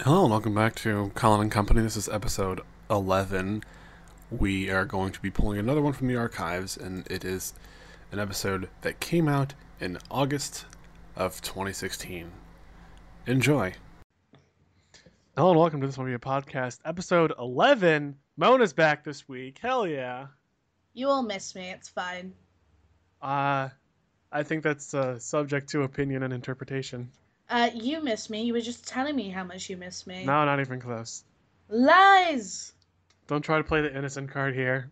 Hello and welcome back to Colin and Company. This is episode 11. We are going to be pulling another one from the archives, and it is an episode that came out in August of 2016. Enjoy. Hello and welcome to this one a podcast, episode 11. Mona's back this week. Hell yeah. You all miss me. It's fine. Uh, I think that's uh, subject to opinion and interpretation. Uh, you miss me. You were just telling me how much you miss me. No, not even close. Lies! Don't try to play the innocent card here.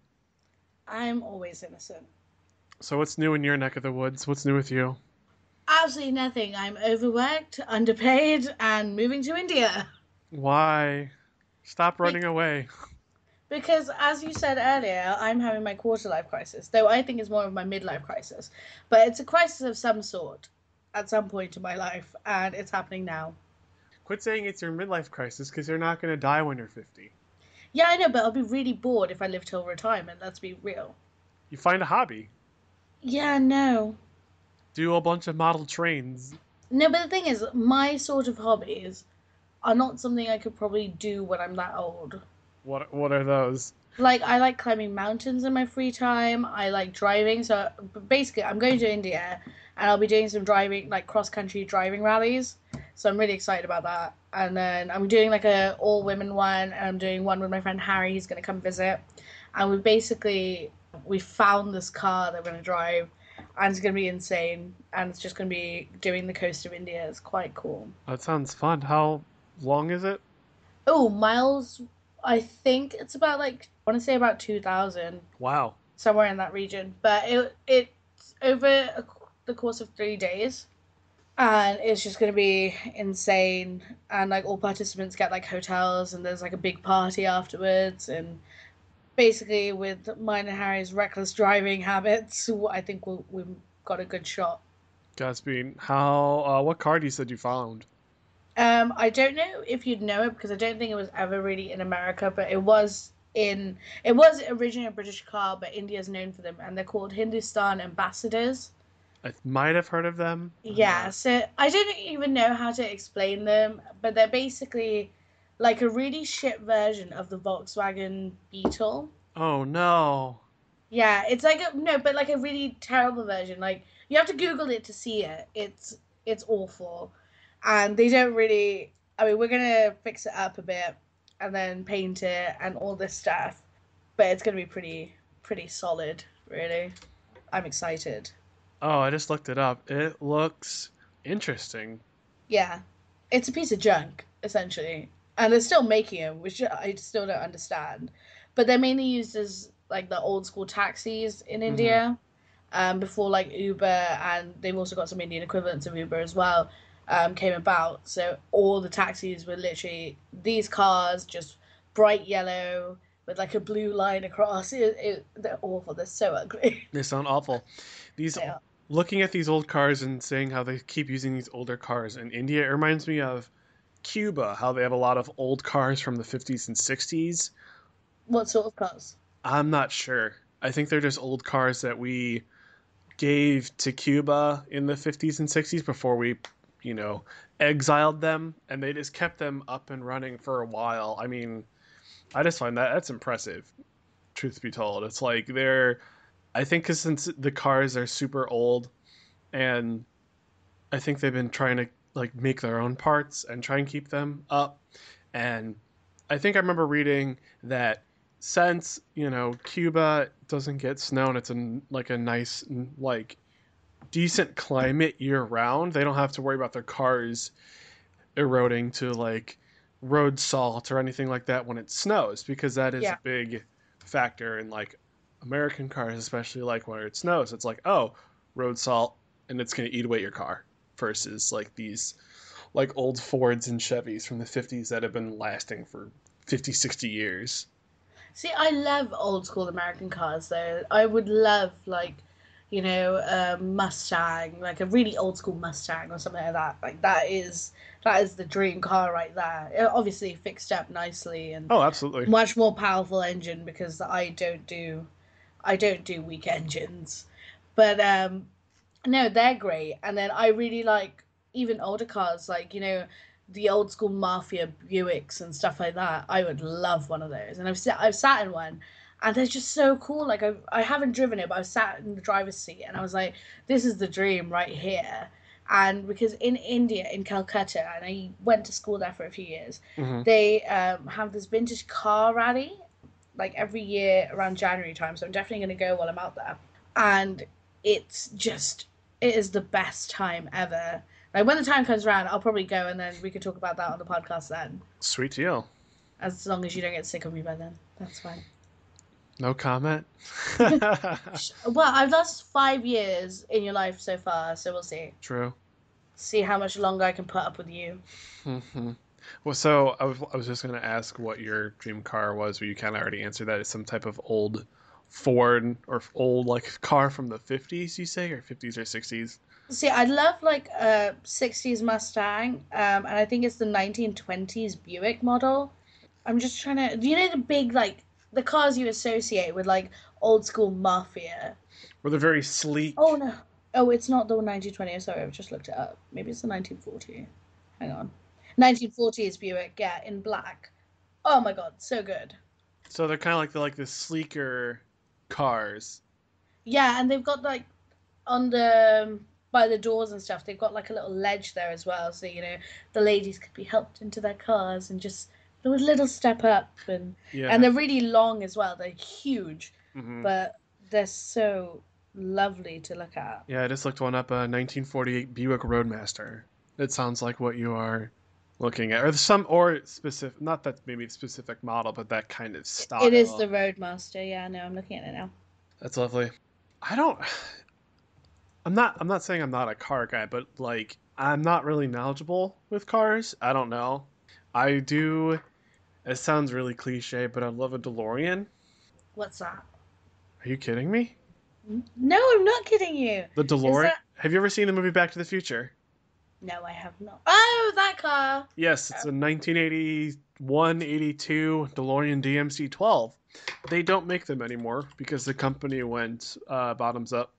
I'm always innocent. So, what's new in your neck of the woods? What's new with you? Absolutely nothing. I'm overworked, underpaid, and moving to India. Why? Stop running away. Because, as you said earlier, I'm having my quarter life crisis, though I think it's more of my midlife crisis. But it's a crisis of some sort at some point in my life, and it's happening now. Quit saying it's your midlife crisis because you're not going to die when you're 50. Yeah, I know, but I'll be really bored if I live till retirement. Let's be real. You find a hobby. Yeah, no. Do a bunch of model trains. No, but the thing is, my sort of hobbies are not something I could probably do when I'm that old. What What are those? Like, I like climbing mountains in my free time. I like driving. So, basically, I'm going to India and I'll be doing some driving, like cross country driving rallies. So I'm really excited about that. And then I'm doing like a all women one, and I'm doing one with my friend Harry. He's gonna come visit, and we basically we found this car that we're gonna drive, and it's gonna be insane. And it's just gonna be doing the coast of India. It's quite cool. That sounds fun. How long is it? Oh, miles. I think it's about like I want to say about two thousand. Wow. Somewhere in that region, but it it's over a the course of three days. And it's just going to be insane. And like all participants get like hotels and there's like a big party afterwards. And basically with mine and harry's reckless driving habits i think we we've got a good shot. Godspeed how uh, what card you said you found? Um i don't know if you'd know it because i don't think it was ever really in america but it was in it was originally a british car but india's known for them. And they're called hindustan ambassadors I might have heard of them. Yeah, so I don't even know how to explain them, but they're basically like a really shit version of the Volkswagen Beetle. Oh no. Yeah, it's like a no, but like a really terrible version. Like you have to Google it to see it. It's it's awful, and they don't really. I mean, we're gonna fix it up a bit and then paint it and all this stuff, but it's gonna be pretty pretty solid. Really, I'm excited. Oh, I just looked it up. It looks interesting. Yeah. It's a piece of junk, essentially. And they're still making them, which I still don't understand. But they're mainly used as like the old school taxis in mm-hmm. India. Um, before like Uber and they've also got some Indian equivalents of Uber as well, um, came about. So all the taxis were literally these cars, just bright yellow with like a blue line across. It, it, they're awful. They're so ugly. They sound awful. These looking at these old cars and saying how they keep using these older cars in India, it reminds me of Cuba, how they have a lot of old cars from the 50s and 60s. What sort of cars? I'm not sure. I think they're just old cars that we gave to Cuba in the 50s and 60s before we, you know, exiled them and they just kept them up and running for a while. I mean, I just find that that's impressive. Truth be told, it's like they're I think cause since the cars are super old, and I think they've been trying to like make their own parts and try and keep them up. And I think I remember reading that since you know Cuba doesn't get snow and it's a, like a nice like decent climate year round, they don't have to worry about their cars eroding to like road salt or anything like that when it snows because that is yeah. a big factor in like American cars, especially like when it snows, it's like, oh, road salt, and it's going to eat away your car versus like these like old Fords and Chevys from the 50s that have been lasting for 50, 60 years. See, I love old school American cars though. I would love like, you know, a Mustang, like a really old school Mustang or something like that. Like that is that is the dream car right there. It obviously fixed up nicely and oh, absolutely, much more powerful engine because I don't do I don't do weak engines, but um, no, they're great. And then I really like even older cars, like you know the old school mafia Buicks and stuff like that. I would love one of those. And I've sat, I've sat in one, and they're just so cool. Like I I haven't driven it, but I've sat in the driver's seat, and I was like, this is the dream right here. And because in India, in Calcutta, and I went to school there for a few years, Mhm. they um, have this vintage car rally, like every year around January time. So I'm definitely going to go while I'm out there. And it's just, it is the best time ever. Like when the time comes around, I'll probably go and then we can talk about that on the podcast then. Sweet deal. As long as you don't get sick of me by then. That's fine. No comment. Well, I've lost five years in your life so far, so we'll see. True. See how much longer I can put up with you. hmm Well, so I was, I was just going to ask what your dream car was, but you kind of already answered that. It's some type of old Ford or old like car from the 50s, you say, or 50s or 60s. See, I love like a '60s Mustang, um, and I think it's the 1920s Buick model. I'm just trying to. Do you know the big like the cars you associate with like old school mafia? Where they're very sleek. Oh no! Oh, it's not the 1920. Sorry, I've just looked it up. Maybe it's the 1940. Hang on. 1940s Buick, yeah, in black. Oh my god, so good. So they're kind of like the like the sleeker cars. Yeah, and they've got like on the um, by the doors and stuff. They've got like a little ledge there as well, so you know the ladies could be helped into their cars and just a little step up. And Yeah. and they're really long as well. They're huge, Mhm. but they're so lovely to look at. Yeah, I just looked one up. A 1948 Buick Roadmaster. It sounds like what you are looking at, or some or specific. Not that maybe specific model, but that kind of style. It is the Roadmaster. Yeah, no, I'm looking at it now. That's lovely. I don't. I'm not. I'm not saying I'm not a car guy, but like I'm not really knowledgeable with cars. I don't know. I do. It sounds really cliche, but I love a DeLorean. What's that? Are you kidding me? Mm-hmm. No, I'm not kidding you. The DeLorean. that- Have you ever seen the movie Back to the Future? No, I have not. Oh, that car. Yes, it's a 1981 82 DeLorean DMC 12. They don't make them anymore because the company went uh, bottoms up.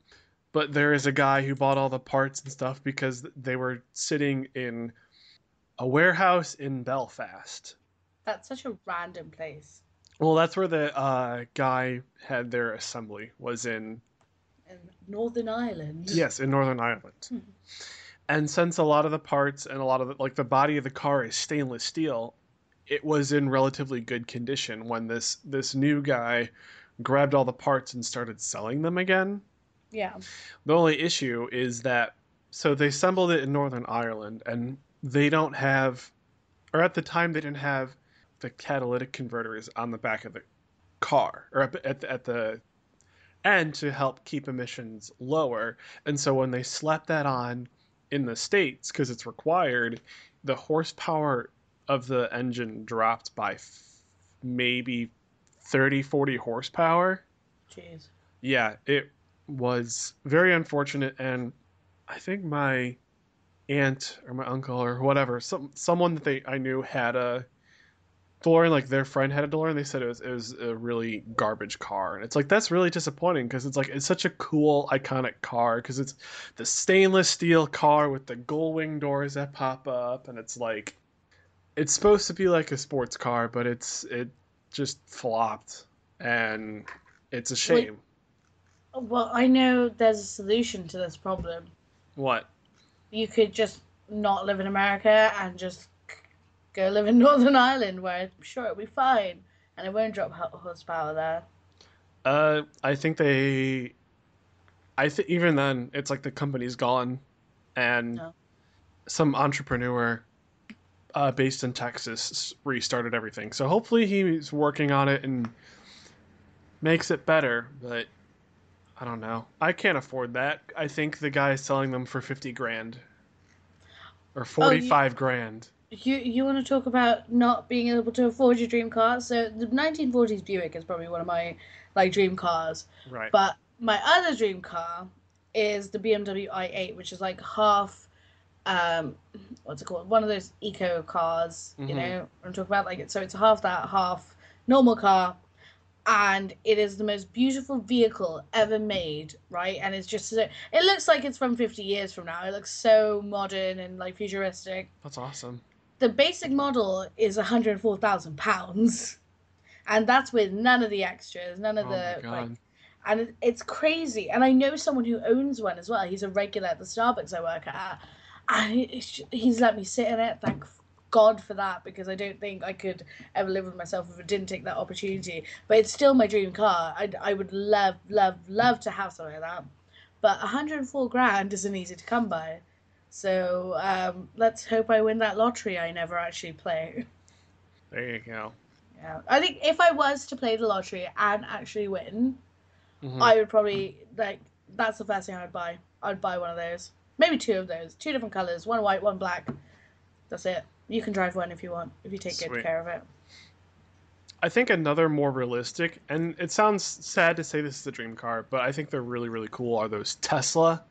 But there is a guy who bought all the parts and stuff because they were sitting in a warehouse in Belfast. That's such a random place. Well, that's where the uh, guy had their assembly was in In Northern Ireland. Yes, in Northern Ireland. And since a lot of the parts and a lot of the, like the body of the car is stainless steel, it was in relatively good condition when this this new guy grabbed all the parts and started selling them again. Yeah. The only issue is that so they assembled it in Northern Ireland and they don't have or at the time they didn't have the catalytic converters on the back of the car or at, at, the- at the end to help keep emissions lower. And so when they slapped that on in the states because it's required, the horsepower of the engine dropped by f- maybe 30 40 horsepower. Jeez. Yeah, it was very unfortunate, and I think my aunt or my uncle or whatever, some someone that they I knew had a DeLorean, like their friend had a DeLorean. They said it was it was a really garbage car, and it's like that's really disappointing because it's like it's such a cool iconic car because it's the stainless steel car with the gull wing doors that pop up, and it's like it's supposed to be like a sports car, but it's it just flopped, and it's a shame. Well, I know there's a solution to this problem. What? You could just not live in America and just go live in Northern Ireland, where I'm sure it'll be fine, and it won't drop horsepower there. Uh, I think they. I think even then, it's like the company's gone, and No. some entrepreneur, uh, based in Texas, restarted everything. So hopefully he's working on it and makes it better. But I don't know. I can't afford that. I think the guy is selling them for fifty grand, or forty-five grand. You you want to talk about not being able to afford your dream car? So the 1940s Buick is probably one of my like dream cars. Right. But my other dream car is the BMW i8, which is like half, um, what's it called? One of those eco cars. You Mhm. know I'm talking about? Like it so, it's half that, half normal car, and it is the most beautiful vehicle ever made. Right? And it's just so, it looks like it's from 50 years from now. It looks so modern and like futuristic. That's awesome. The basic model is 104,000 pounds, and that's with none of the extras, none of Oh the like, and it's crazy. And I know someone who owns one as well. He's a regular at the Starbucks I work at, and he- it's ju- he's let me sit in it. Thank God for that because I don't think I could ever live with myself if I didn't take that opportunity. But it's still my dream car. I I would love love love to have something like that. But 104 grand isn't easy to come by. So um, let's hope I win that lottery I never actually play. There you go. Yeah. I think if I was to play the lottery and actually win, Mhm. I would probably like that's the first thing I would buy. I'd buy one of those. Maybe two of those. Two different colours. One white, one black. That's it. You can drive one if you want, if you take good care of it. I think another more realistic, and it sounds sad to say this is a dream car, but I think they're really, really cool, are those Tesla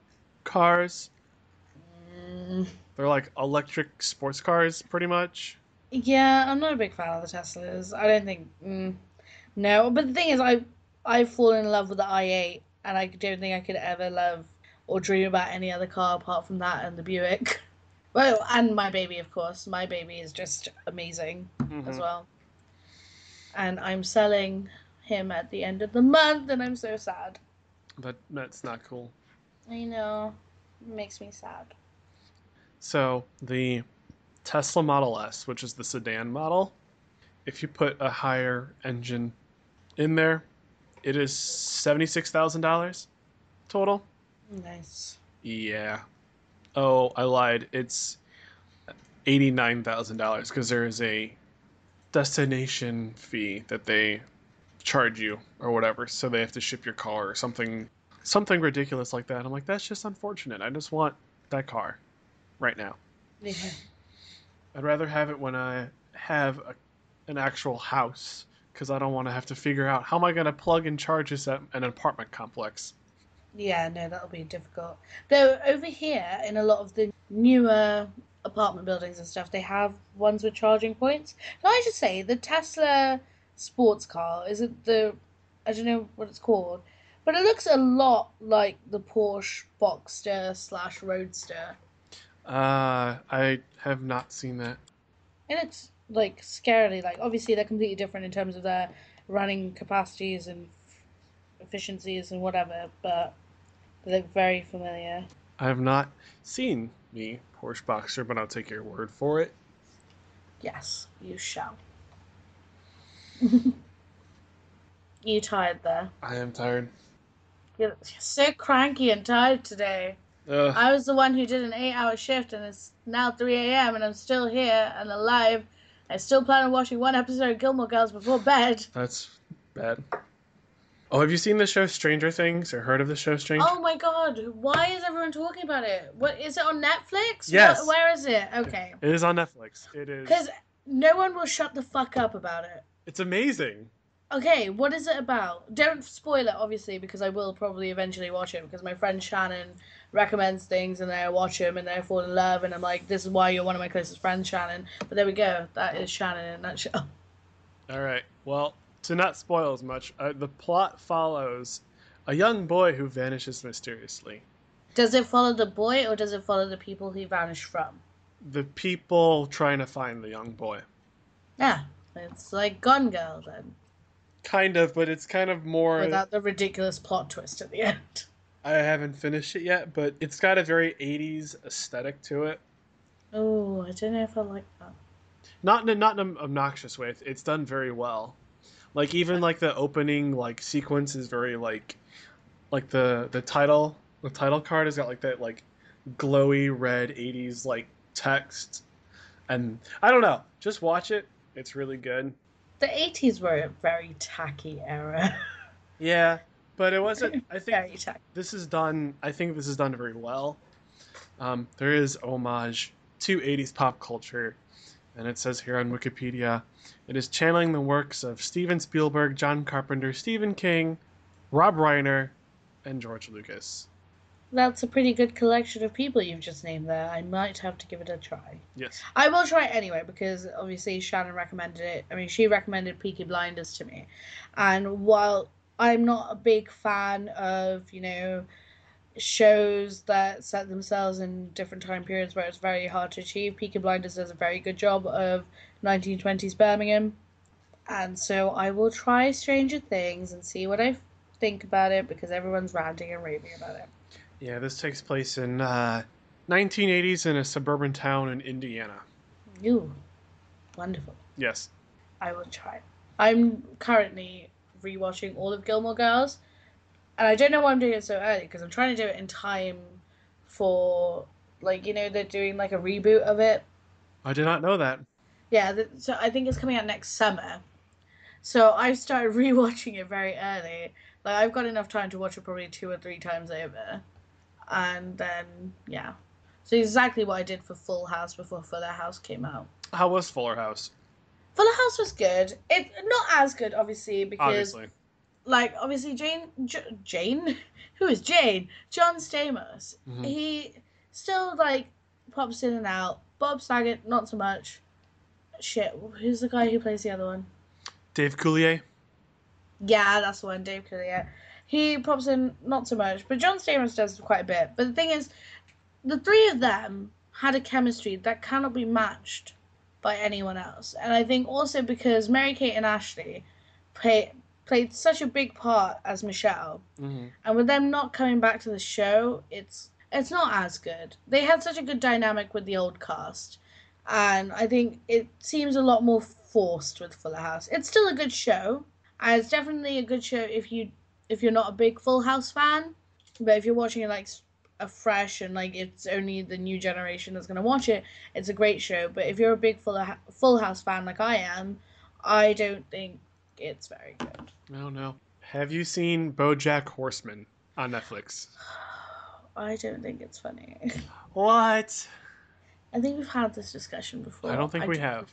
cars. Mm, They're like electric sports cars, pretty much. yeah, I'm not a big fan of the Teslas. I don't think. Mm, no, but the thing is, I I've fallen in love with the i8, and I don't think I could ever love or dream about any other car apart from that and the Buick. Well, and my baby, of course. My baby is just amazing. as Mhm. well. And I'm selling him at the end of the month, and I'm so sad. That that's not cool. I know. It makes me sad. So the Tesla Model S, which is the sedan model, if you put a higher engine in there, it is seventy-six thousand dollars total. Nice. Yeah. Oh, I lied. It's eighty-nine thousand dollars because there is a destination fee that they charge you or whatever, so they have to ship your car or something, something ridiculous like that. I'm like, that's just unfortunate. I just want that car right now. Yeah. I'd rather have it when I have a, an actual house because I don't want to have to figure out how am I going to plug in charges at an apartment complex. Yeah, no, that'll be difficult. Though over here, in a lot of the newer apartment buildings and stuff, they have ones with charging points. Can I just say the Tesla sports car isn't the I don't know what it's called, but it looks a lot like the Porsche Boxster slash Roadster. Uh, I have not seen that. And it's like scarily like obviously they're completely different in terms of their running capacities and efficiencies and whatever, but they look very familiar. I have not seen the Porsche Boxer, but I'll take your word for it. Yes, you shall. you tired there? I am tired. You're so cranky and tired today. Ugh. I was the one who did an eight-hour shift, and it's now 3 a.m. and I'm still here and alive. I still plan on watching one episode of Gilmore Girls before bed. That's bad. Oh, have you seen the show Stranger Things or heard of the show Stranger? Oh my god, why is everyone talking about it? What is it on Netflix? Yes. What, where is it? Okay. It is on Netflix. It is. Because no one will shut the fuck up about it. It's amazing. Okay, what is it about? Don't spoil it, obviously, because I will probably eventually watch it because my friend Shannon recommends things and then I watch them and then I fall in love and I'm like, this is why you're one of my closest friends, Shannon. But there we go. That is Shannon in a nutshell. All right. Well, to not spoil as much, uh, the plot follows a young boy who vanishes mysteriously. Does it follow the boy or does it follow the people he vanished from? The people trying to find the young boy. Yeah, it's like Gone Girl then, Kind of, but it's kind of more. without the ridiculous plot twist at the end. I haven't finished it yet, but it's got a very 80s aesthetic to it. Oh, I don't know if I like that. Not in a, not in an obnoxious way. It's- It's done very well. Like even like the opening like sequence is very like like the the title the title card has got like that like glowy red 80s like text and I don't know. Just watch it. It's really good. The 80s were a very tacky era. Yeah, but it wasn't I think tacky. this is done i think this is done very well um, there is homage to 80s pop culture and it says here on wikipedia it is channeling the works of steven spielberg john carpenter stephen king rob reiner and george lucas That's a pretty good collection of people you've just named there. I might have to give it a try. yes I will try it anyway because obviously Shannon recommended it. I mean, she recommended Peaky Blinders to me. And while I'm not a big fan of, you know, shows that set themselves in different time periods where it's very hard to achieve. Peaky Blinders does a very good job of 1920s Birmingham. And so I will try Stranger Things and see what I think about it because everyone's ranting and raving about it. Yeah, this takes place in uh, 1980s in a suburban town in Indiana. Ooh, wonderful. Yes. I will try. I'm currently rewatching all of Gilmore Girls, and I don't know why I'm doing it so early because I'm trying to do it in time for like you know they're doing like a reboot of it. I did not know that. Yeah, th- so I think it's coming out next summer. So I started rewatching it very early. Like I've got enough time to watch it probably two or three times over, and then yeah. So exactly what I did for Full House before Fuller House came out. How was Fuller House? Fuller House was good. It not as good, obviously, because Obviously. like obviously Jane J- Jane, who is Jane? John Stamos. Mhm. He still like pops in and out. Bob Saget, not so much. Shit, who's the guy who plays the other one? Dave Coulier? Yeah, that's the one, Dave Coulier. He pops in not so much, but John Stamos does quite a bit. But the thing is, the three of them had a chemistry that cannot be matched by anyone else. And I think also because Mary Kate and Ashley play, played such a big part as Michelle, Mm-hmm. and with them not coming back to the show, it's it's not as good. They had such a good dynamic with the old cast, and I think it seems a lot more forced with Fuller House. It's still a good show, and it's definitely a good show if you if you're not a big Full House fan, but if you're watching it like s- a fresh and like it's only the new generation that's gonna watch it, it's a great show. But if you're a big Full Full House fan like I am, I don't think it's very good. I don't know. Have you seen BoJack Horseman on Netflix? I don't think it's funny. What? I think we've had this discussion before. I don't think we don't- have.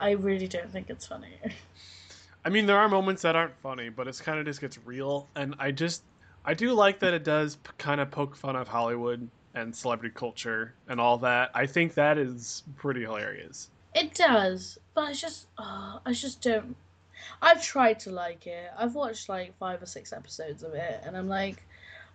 I really don't think it's funny. I mean, there are moments that aren't funny, but it's kind of just gets real, and I just I do like that it does p- kind of poke fun of Hollywood and celebrity culture and all that. I think that is pretty hilarious. it does, but I just, oh, I just don't. I've tried to like it. I've watched like five or six episodes of it, and I'm like,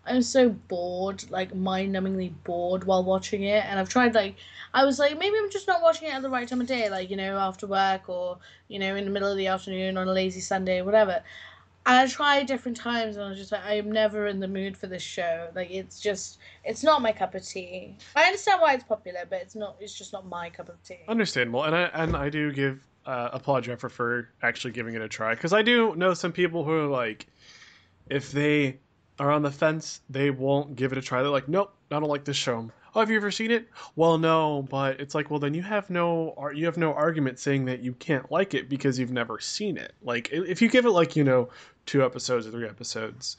I'm so bored, like mind-numbingly bored while watching it. And I've tried like, I was like, maybe I'm just not watching it at the right time of day, like you know after work or you know in the middle of the afternoon on a lazy Sunday, whatever. And I tried different times, and I was just like, I am never in the mood for this show. Like it's just, it's not my cup of tea. I understand why it's popular, but it's not. It's just not my cup of tea. Understandable, and I and I do give uh, applaud Jeffrey for actually giving it a try because I do know some people who are like, if they are on the fence, they won't give it a try. They're like, nope, I don't like this show. Oh, have you ever seen it? Well, no, but it's like, well, then you have no, you have no argument saying that you can't like it because you've never seen it. Like, if you give it like you know two episodes or three episodes,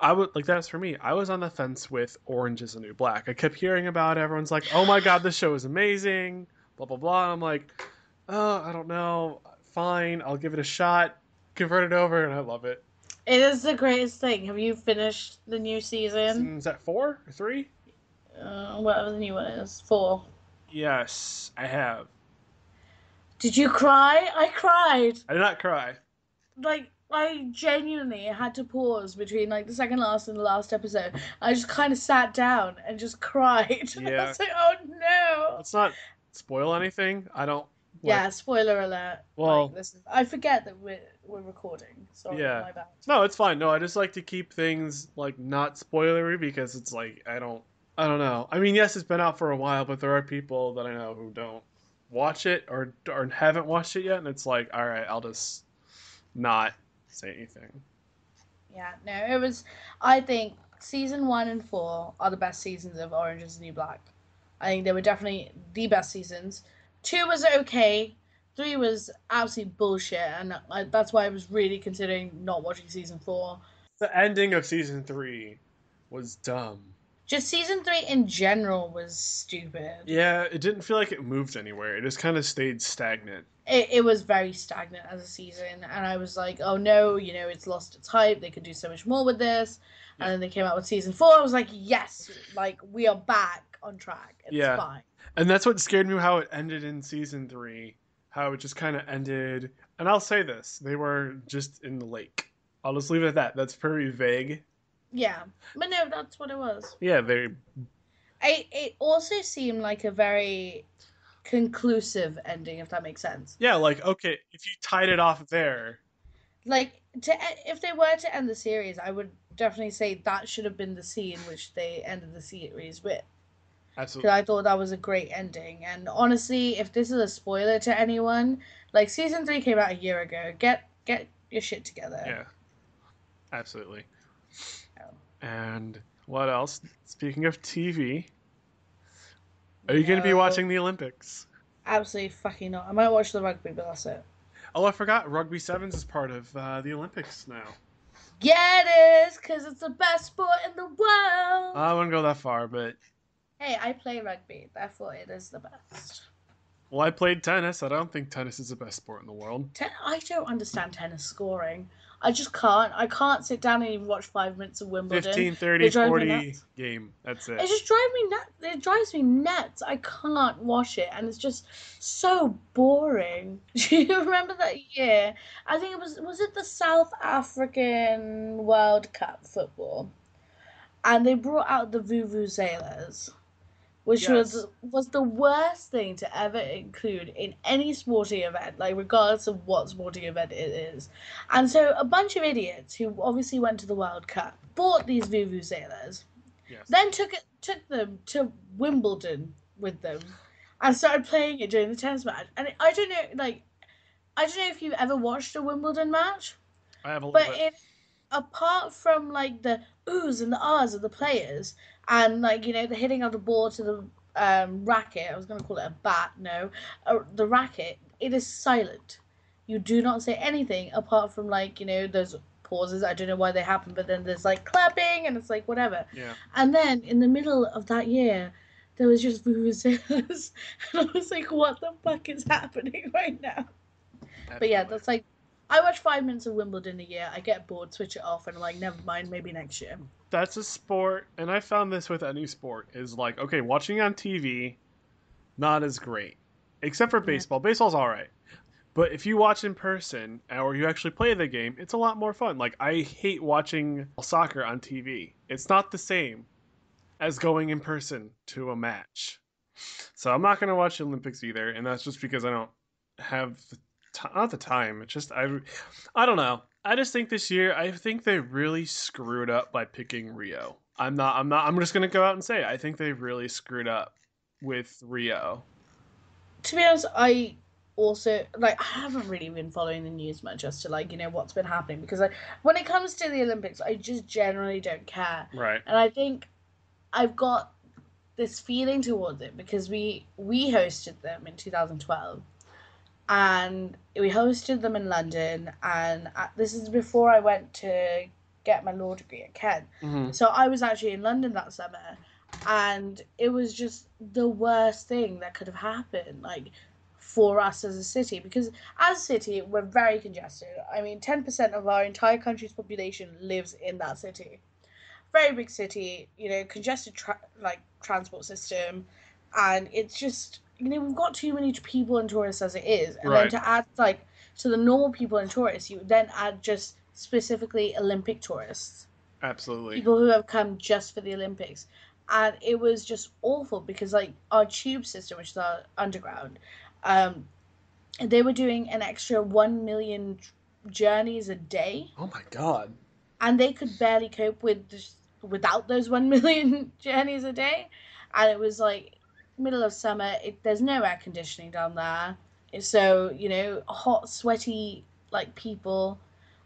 I would like that's for me. I was on the fence with Orange is the New Black. I kept hearing about it. Everyone's like, oh my god, this show is amazing. Blah blah blah. I'm like, oh, I don't know. Fine, I'll give it a shot. Convert it over, and I love it. It is the greatest thing. Have you finished the new season? Is that four or three? Uh, whatever the new one is. Four. Yes, I have. Did you cry? I cried. I did not cry. Like, I genuinely had to pause between like the second last and the last episode. I just kind of sat down and just cried. I Yeah. was like, oh no. Let's not spoil anything. I don't. like- Yeah, spoiler alert. Well- like, this is, I forget that we're we're recording. Sorry, Yeah. my bad. No, it's fine. No, I just like to keep things like not spoilery because it's like I don't I don't know. I mean, yes, it's been out for a while, but there are people that I know who don't watch it or or haven't watched it yet, and it's like, all right, I'll just not say anything. Yeah, no, it was. I think season one and four are the best seasons of Orange is the New Black. I think they were definitely the best seasons. Two was okay. Three was absolute bullshit, and I, that's why I was really considering not watching season four. The ending of season three was dumb. Just season three in general was stupid. Yeah, it didn't feel like it moved anywhere. It just kind of stayed stagnant. It, it was very stagnant as a season, and I was like, oh no, you know, it's lost its hype. They could do so much more with this. Yeah. And then they came out with season four. I was like, yes, like we are back on track. It's Yeah. fine. And that's what scared me how it ended in season three. How it just kind of ended. And I'll say this they were just in the lake. I'll just leave it at that. That's pretty vague. Yeah, but no, that's what it was. Yeah, very. It it also seemed like a very conclusive ending, if that makes sense. yeah, like okay, if you tied it off there, Like to if they were to end the series, I would definitely say that should have been the scene which they ended the series with. Because absolutely. I thought that was a great ending. And honestly, if this is a spoiler to anyone, like season three came out a year ago. Get get your shit together. Yeah. Absolutely. And what else? Speaking of TV, are you going to be watching the Olympics? Absolutely fucking not. I might watch the rugby, but that's it. Oh, I forgot. Rugby sevens is part of uh, the Olympics now. Yeah, it is, because it's the best sport in the world. I wouldn't go that far, but hey, I play rugby, therefore it is the best. well, I played tennis. I don't think tennis is the best sport in the world. Ten- I don't understand tennis scoring. I just can't. I can't sit down and even watch five minutes of Wimbledon. 15, 30, 40 game. That's it. It just drives me nuts. It drives me nuts. I can't watch it, and it's just so boring. Do you remember that year? I think it was was it the South African World Cup football, and they brought out the vuvuzelas, which was Yes. was the worst thing to ever include in any sporting event, like regardless of what sporting event it is. And so a bunch of idiots who obviously went to the World Cup bought these vuvuzelas Yes. then took it took them to Wimbledon with them and started playing it during the tennis match. And I don't know, like, I don't know if you've ever watched a Wimbledon match, I have a little but bit. it, apart from like the oohs and the ahs of the players and like you know the hitting of the ball to the um, racket, I was going to call it a bat, no, uh, the racket, it is silent. You do not say anything apart from like you know those pauses. I don't know why they happen, but then there's like clapping and it's like whatever. yeah. And then in the middle of that year, there was just vuvuzelas, and I was like, "What the fuck is happening right now?" But yeah, that's like, I watch five minutes of Wimbledon a year. I get bored, switch it off, and I'm like, "Never mind, maybe next year." that's a sport and i found this with any sport is like okay watching on tv not as great except for Yeah. baseball baseball's all right but if you watch in person or you actually play the game it's a lot more fun like i hate watching soccer on tv it's not the same as going in person to a match so i'm not going to watch the olympics either and that's just because i don't have not the time it's just i i don't know I just think this year, I think they really screwed up by picking Rio. I'm not. I'm not. I'm just gonna go out and say it. I think they really screwed up with Rio. To be honest, I also like I haven't really been following the news much as to like you know what's been happening because like when it comes to the Olympics, I just generally don't care. Right. and I think I've got this feeling towards it because we we hosted them in 2012 and we hosted them in London and uh this is before I went to get my law degree at Kent. Hmm so I was actually in London that summer and it was just the worst thing that could have happened like for us as a city because as a city we're very congested. I mean 10% of our entire country's population lives in that city. Very big city you know congested tra- like transport system and it's just you know we've got too many people and tourists as it is and Right. then to add like to the normal people and tourists you then add just specifically olympic tourists Absolutely. people who have come just for the Olympics. And it was just awful because like our tube system, which is our underground, um, they were doing an extra one million journeys a day, Oh my god. and they could barely cope with just, without those one million journeys a day. And it was like middle of summer. It, there's no air conditioning down there, so you know, hot, sweaty like people.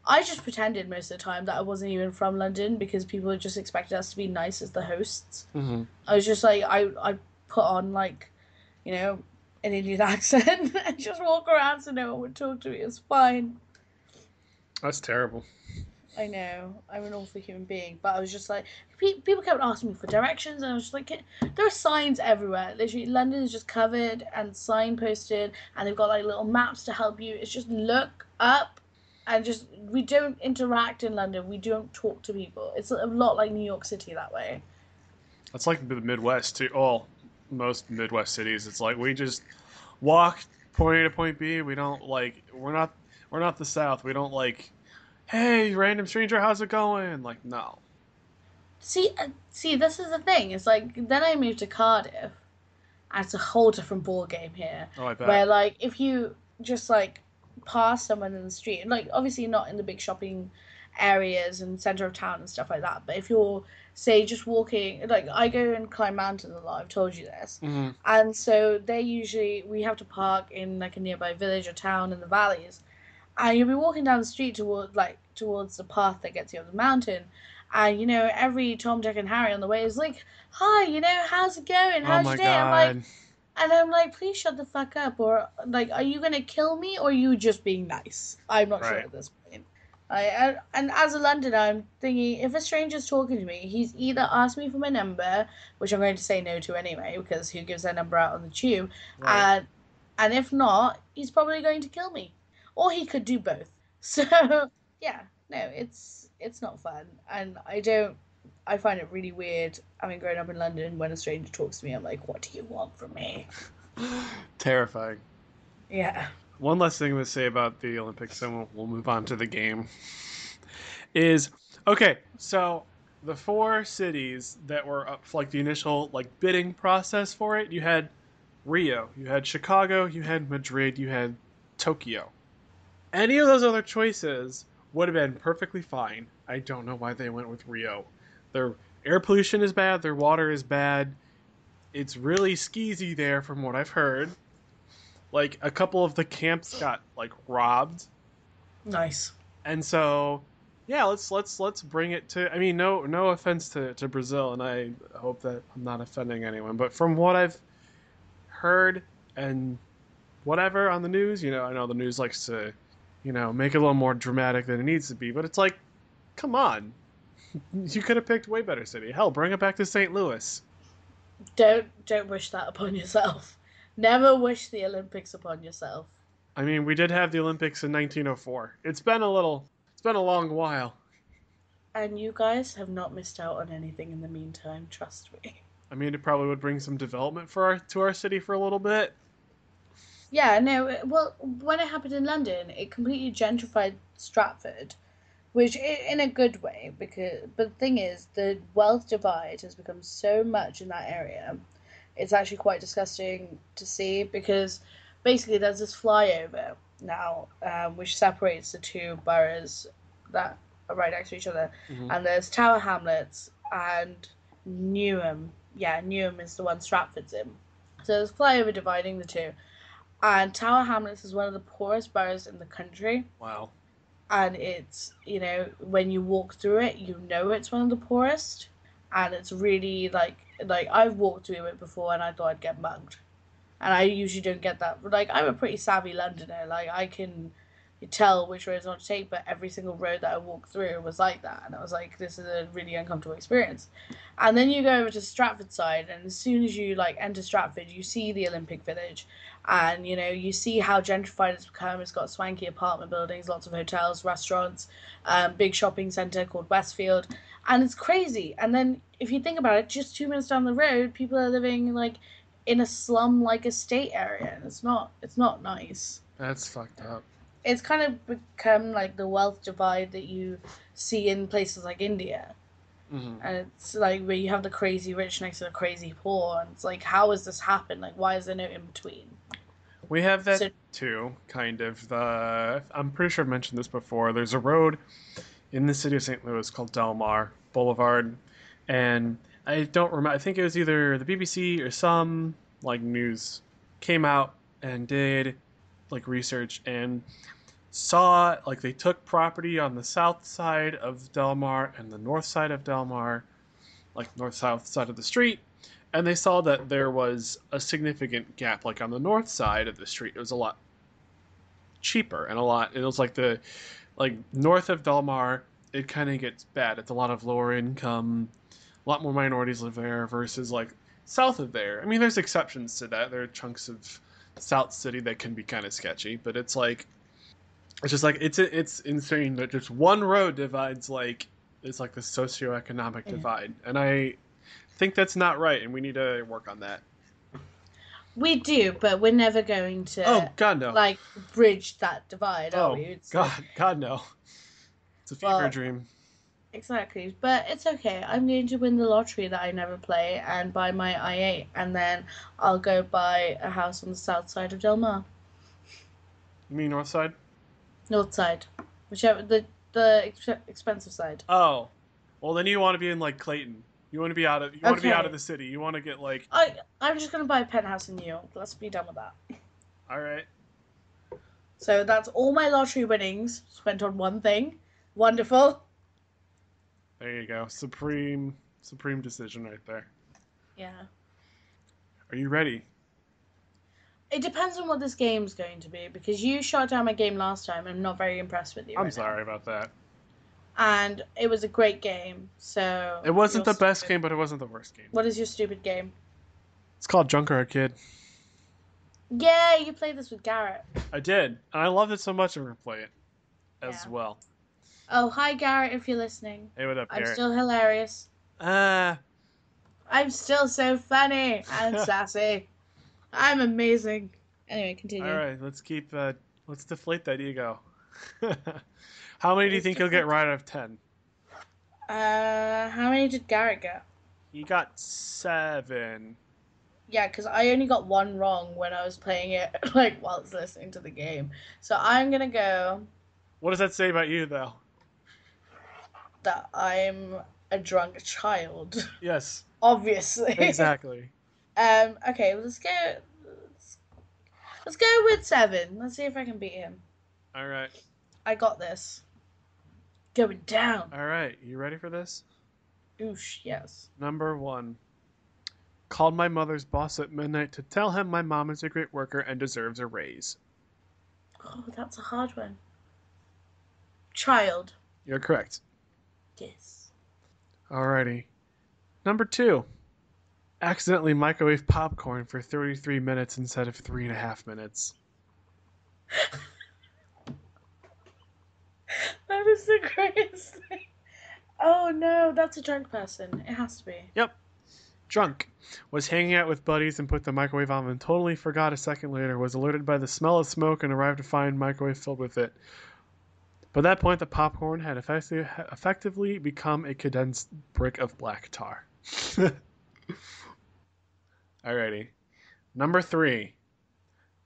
I just pretended most of the time that I wasn't even from London because people just expected us to be nice as the hosts. hmm I was just like I I put on like, you know, an Indian accent and just walk around so no one would talk to me. It's fine. That's terrible. I know I'm an awful human being, but I was just like pe- people kept asking me for directions, and I was just like, there are signs everywhere. Literally, London is just covered and signposted, and they've got like little maps to help you. It's just look up, and just we don't interact in London. We don't talk to people. It's a lot like New York City that way. That's like the Midwest too. All most Midwest cities. It's like we just walk point A to point B. We don't like. We're not. We're not the South. We don't like. Hey, random stranger, how's it going? Like no. See, uh, see, this is the thing. It's like then I moved to Cardiff, and it's a whole different ball game here. Oh, I bet. Where like if you just like pass someone in the street, like obviously not in the big shopping areas and center of town and stuff like that, but if you're say just walking, like I go and climb mountains a lot. I've told you this, Mhm. and so they usually we have to park in like a nearby village or town in the valleys, and you'll be walking down the street toward like towards the path that gets you up the mountain. And you know, every Tom, Dick, and Harry on the way is like, "Hi, you know, how's it going? Oh How's my your day?" I'm like, and I'm like, please shut the fuck up, or like, are you gonna kill me, or are you just being nice? I'm not sure Right. at this point. I, and, and as a Londoner, I'm thinking if a stranger's talking to me, he's either asked me for my number, which I'm going to say no to anyway, because who gives their number out on the tube, Right. and and if not, he's probably going to kill me, or he could do both. So yeah, no, it's it's not fun, and I don't. I find it really weird I mean, growing up in London when a stranger talks to me. I'm like, what do you want from me? Terrifying. Yeah. One last thing to say about the Olympics, and we'll, we'll move on to the game. Is okay. So the four cities that were up for like the initial like bidding process for it, you had Rio, you had Chicago, you had Madrid, you had Tokyo. Any of those other choices would have been perfectly fine. I don't know why they went with Rio. Their air pollution is bad, their water is bad. It's really skeezy there from what I've heard. Like a couple of the camps got like robbed. Nice. And so yeah, let's let's let's bring it to I mean no no offense to, to Brazil and I hope that I'm not offending anyone, but from what I've heard and whatever on the news, you know, I know the news likes to, you know, make it a little more dramatic than it needs to be, but it's like, come on. You could have picked way better city. Hell, bring it back to St. Louis. Don't don't wish that upon yourself. Never wish the Olympics upon yourself. I mean, we did have the Olympics in 1904. It's been a little it's been a long while. And you guys have not missed out on anything in the meantime, trust me. I mean, it probably would bring some development for our to our city for a little bit. Yeah, no, well, when it happened in London, it completely gentrified Stratford, which in a good way because but the thing is, the wealth divide has become so much in that area. It's actually quite disgusting to see because basically there's this flyover now um, which separates the two boroughs that are right next to each other, Mhm. and there's Tower Hamlets and Newham. Yeah, Newham is the one Stratford's in. So there's flyover dividing the two. And Tower Hamlets is one of the poorest boroughs in the country. Wow. And it's, you know, when you walk through it, you know it's one of the poorest. And it's really like, like I've walked through it before and I thought I'd get mugged. And I usually don't get that. Like, I'm a pretty savvy Londoner. Like, I can tell which roads not to take, but every single road that I walked through was like that. And I was like, this is a really uncomfortable experience. And then you go over to Stratford side, and as soon as you like enter Stratford, you see the Olympic Village, and you know you see how gentrified it's become. It's got swanky apartment buildings, lots of hotels, restaurants, um, big shopping center called Westfield, and it's crazy. And then if you think about it, just two minutes down the road, people are living like in a slum-like estate area, and it's not it's not nice That's fucked up. It's kind of become like the wealth divide that you see in places like India. hmm And it's like where you have the crazy rich next to the crazy poor. And it's like, how has this happened? Like, why is there no in between? We have that So- too, kind of. The I'm pretty sure I've mentioned this before. There's a road in the city of St. Louis called Delmar Boulevard, and I don't remember. I think it was either the BBC or some like news came out and did like research and saw like they took property on the south side of Delmar and the north side of Delmar, like north south side of the street, and they saw that there was a significant gap. Like on the north side of the street, it was a lot cheaper and a lot. It was like the like north of Delmar, it kind of gets bad. It's a lot of lower income, a lot more minorities live there versus like south of there. I mean, there's exceptions to that. There are chunks of South City that can be kind of sketchy, but it's like it's just like it's it's insane that just one road divides like it's like the socioeconomic Yeah. divide, and I think that's not right, and we need to work on that. We do, but we're never going to oh God, no! like bridge that divide, are oh we? It's God, like- God, no! It's a fever Well, dream. Exactly, but it's okay. I'm going to win the lottery that I never play and buy my i8, and then I'll go buy a house on the south side of Delmar, You mean north side? North side, whichever the the ex- expensive side. Oh, well then you want to be in like Clayton. You want to be out of you want to be out of the city. You want to get like I I'm just gonna buy a penthouse in New York. Let's be done with that. all right. So that's all my lottery winnings spent on one thing. Wonderful. There you go. Supreme supreme decision right there. Yeah. Are you ready? It depends on what this game's going to be because you shot down my game last time. I'm not very impressed with you. I'm right now. sorry about that. And it was a great game. So It wasn't the best game, but it wasn't the worst game. What is your stupid game? It's called Drunk or a Kid. Yeah, you played this with Garrett. I did, and I loved it so much. I'm gonna play it as Yeah. well. Oh, hi Garrett, if you're listening. Hey, what up, I'm still hilarious. Ah, I'm still so funny and sassy. I'm amazing. Anyway, continue. all right. Let's keep. Uh, let's deflate that ego. How many do you think you'll get right out of ten? Uh, how many did Garrett get? He got seven. Yeah, because I only got one wrong when I was playing it, like whilst listening to the game. So I'm gonna go What does that say about you, though? that I'm a drunk child, Yes, obviously. exactly. Um. Okay, well, let's go. Let's, let's go with seven. Let's see if I can beat him. all right, I got this. Going down. all right. You ready for this? Oosh. Yes. Number one. Called my mother's boss at midnight to tell him my mom is a great worker and deserves a raise. Oh, that's a hard one. Child. You're correct. Yes. Alrighty. Number two. Accidentally microwave popcorn for 33 minutes instead of three and a half minutes. That is the greatest thing. Oh no, that's a drunk person. It has to be. Yep. Drunk. Was hanging out with buddies and put the microwave on and totally forgot a second later. Was alerted by the smell of smoke and arrived to find microwave filled with it. By that point, the popcorn had effectively, effectively become a condensed brick of black tar. Alrighty. Number three.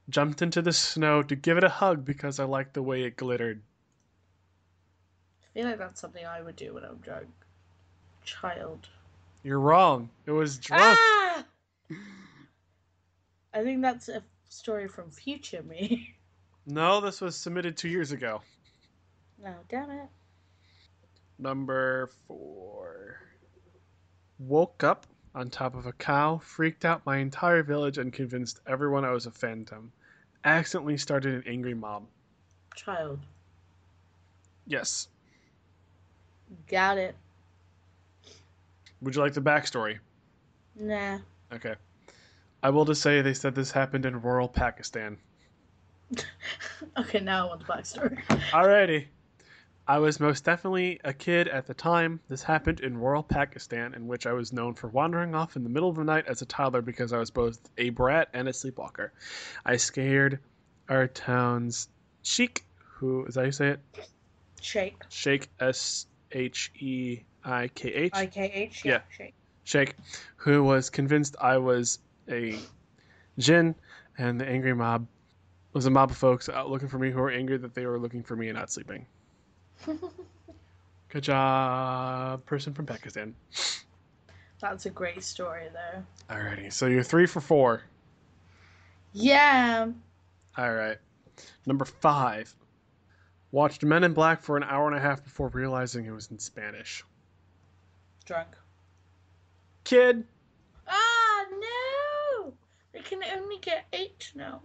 Jumped into the snow to give it a hug because I liked the way it glittered. I feel like that's something I would do when I'm drunk. Child. You're wrong. It was drunk. Ah! I think that's a story from future me. No, this was submitted two years ago. no, damn it. Number four. Woke up on top of a cow, freaked out my entire village, and convinced everyone I was a phantom. Accidentally started an angry mob. Child. Yes. Got it. Would you like the backstory? Nah. Okay. I will just say they said this happened in rural Pakistan. okay, now I want the backstory. Alrighty. I was most definitely a kid at the time. This happened in rural Pakistan, in which I was known for wandering off in the middle of the night as a toddler because I was both a brat and a sleepwalker. I scared our town's sheik, who is that how you say it? Shake. Sheikh S H E I K H. I K H. Yeah. Shake. Sheikh, who was convinced I was a jinn, and the angry mob was a mob of folks out looking for me who were angry that they were looking for me and not sleeping. Good job, person from Pakistan. That's a great story, though. Alrighty, so you're three for four. Yeah. All right. Number five. Watched Men in Black for an hour and a half before realizing it was in Spanish. Drunk. Kid, Ah, no! They can only get eight now.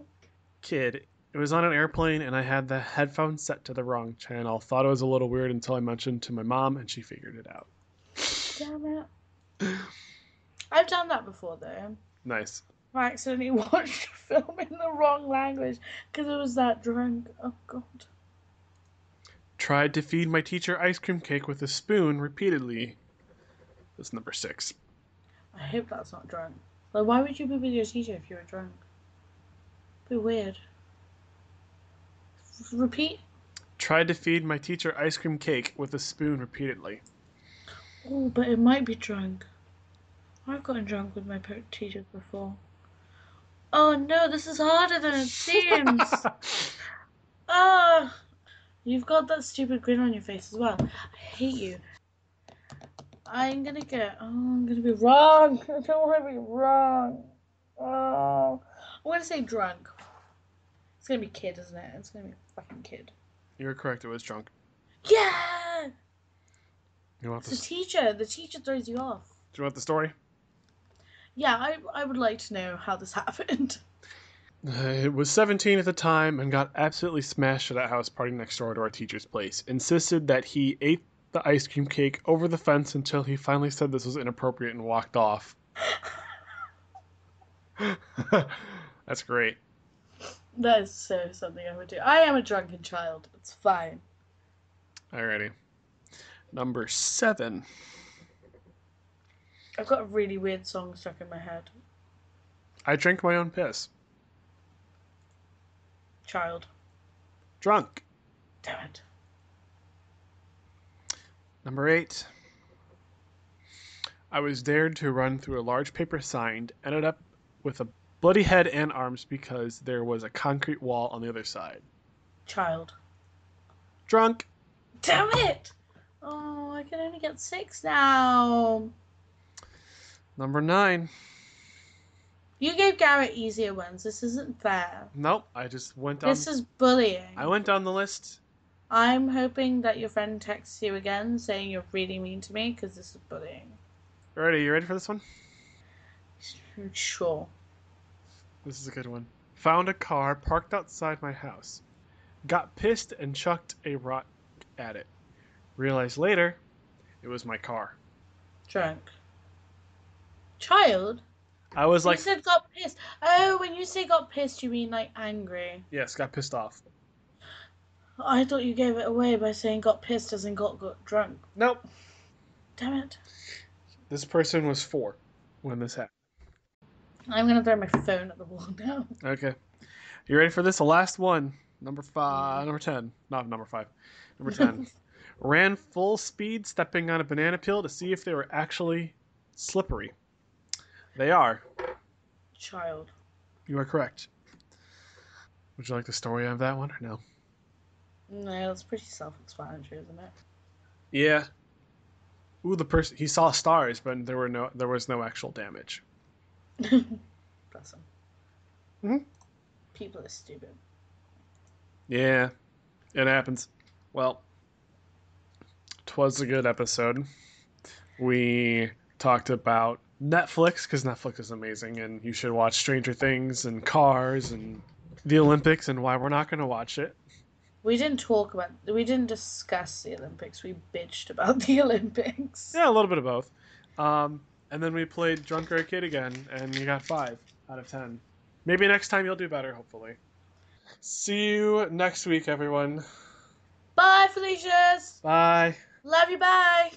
kid. It was on an airplane and I had the headphones set to the wrong channel. Thought it was a little weird until I mentioned to my mom and she figured it out. Damn it. I've done that before, though. Nice. I accidentally watched a film in the wrong language because I was that drunk. Oh, God. Tried to feed my teacher ice cream cake with a spoon repeatedly. That's number six. I hope that's not drunk. Like, why would you be with your teacher if you were drunk? Be weird. Repeat. Tried to feed my teacher ice cream cake with a spoon repeatedly. Oh, but it might be drunk. I've gotten drunk with my teachers before. Oh no, this is harder than it seems. Ah, you've got that stupid grin on your face as well. I hate you. I'm gonna get. Oh, I'm gonna be wrong. I don't want to be wrong. Oh, I'm gonna say drunk. It's gonna be kid, isn't it? It's gonna be fucking kid. You're correct. It was drunk. Yeah, You want the teacher. The teacher throws you off. Do you want the story? Yeah, I I would like to know how this happened. Uh, It was 17 at the time and got absolutely smashed at a house party next door to our teacher's place. Insisted that he ate the ice cream cake over the fence until he finally said this was inappropriate and walked off. That's great. That is so something I would do. I am a drunken child. It's fine. Alrighty. Number seven. I've got a really weird song stuck in my head. I drink my own piss. Child. Drunk. Damn it. Number eight. I was dared to run through a large paper sign, ended up with a bloody head and arms because there was a concrete wall on the other side. Child. Drunk. Damn it! Oh, I can only get six now. Number nine. You gave Garrett easier ones. This isn't fair. Nope, I just went down. This is bullying. I went down the list. I'm hoping that your friend texts you again saying you're really mean to me because this is bullying. Ready? You ready for this one? Sure. This is a good one. Found a car parked outside my house. Got pissed and chucked a rock at it. Realized later, it was my car. Drunk. Child? I was like, you said got pissed. Oh, when you say got pissed, you mean like angry. yes, got pissed off. I thought you gave it away by saying got pissed as in got, got drunk. Nope. Damn it. This person was four when this happened. I'm gonna throw my phone at the wall now. Okay. You ready for this? The last one. Number five. Number 10. Not number five. Number 10. Ran full speed, stepping on a banana peel to see if they were actually slippery. They are. Child. You are correct. Would you like the story of that one or no? No, it's pretty self-explanatory, isn't it? Yeah. Ooh, the person he saw stars, but there were no there was no actual damage. It? Bless him. Mhm. People are stupid. Yeah, it happens. Well, twas a good episode. We talked about Netflix because Netflix is amazing, and you should watch Stranger Things and Cars and the Olympics, and why we're not going to watch it. We didn't talk about. We didn't discuss the Olympics. We bitched about the Olympics. Yeah, a little bit of both. Um, and then we played Drunk or a Kid again, and you got five out of ten. Maybe next time you'll do better, hopefully. See you next week, everyone. Bye, Felicia's. Bye. Love you. Bye.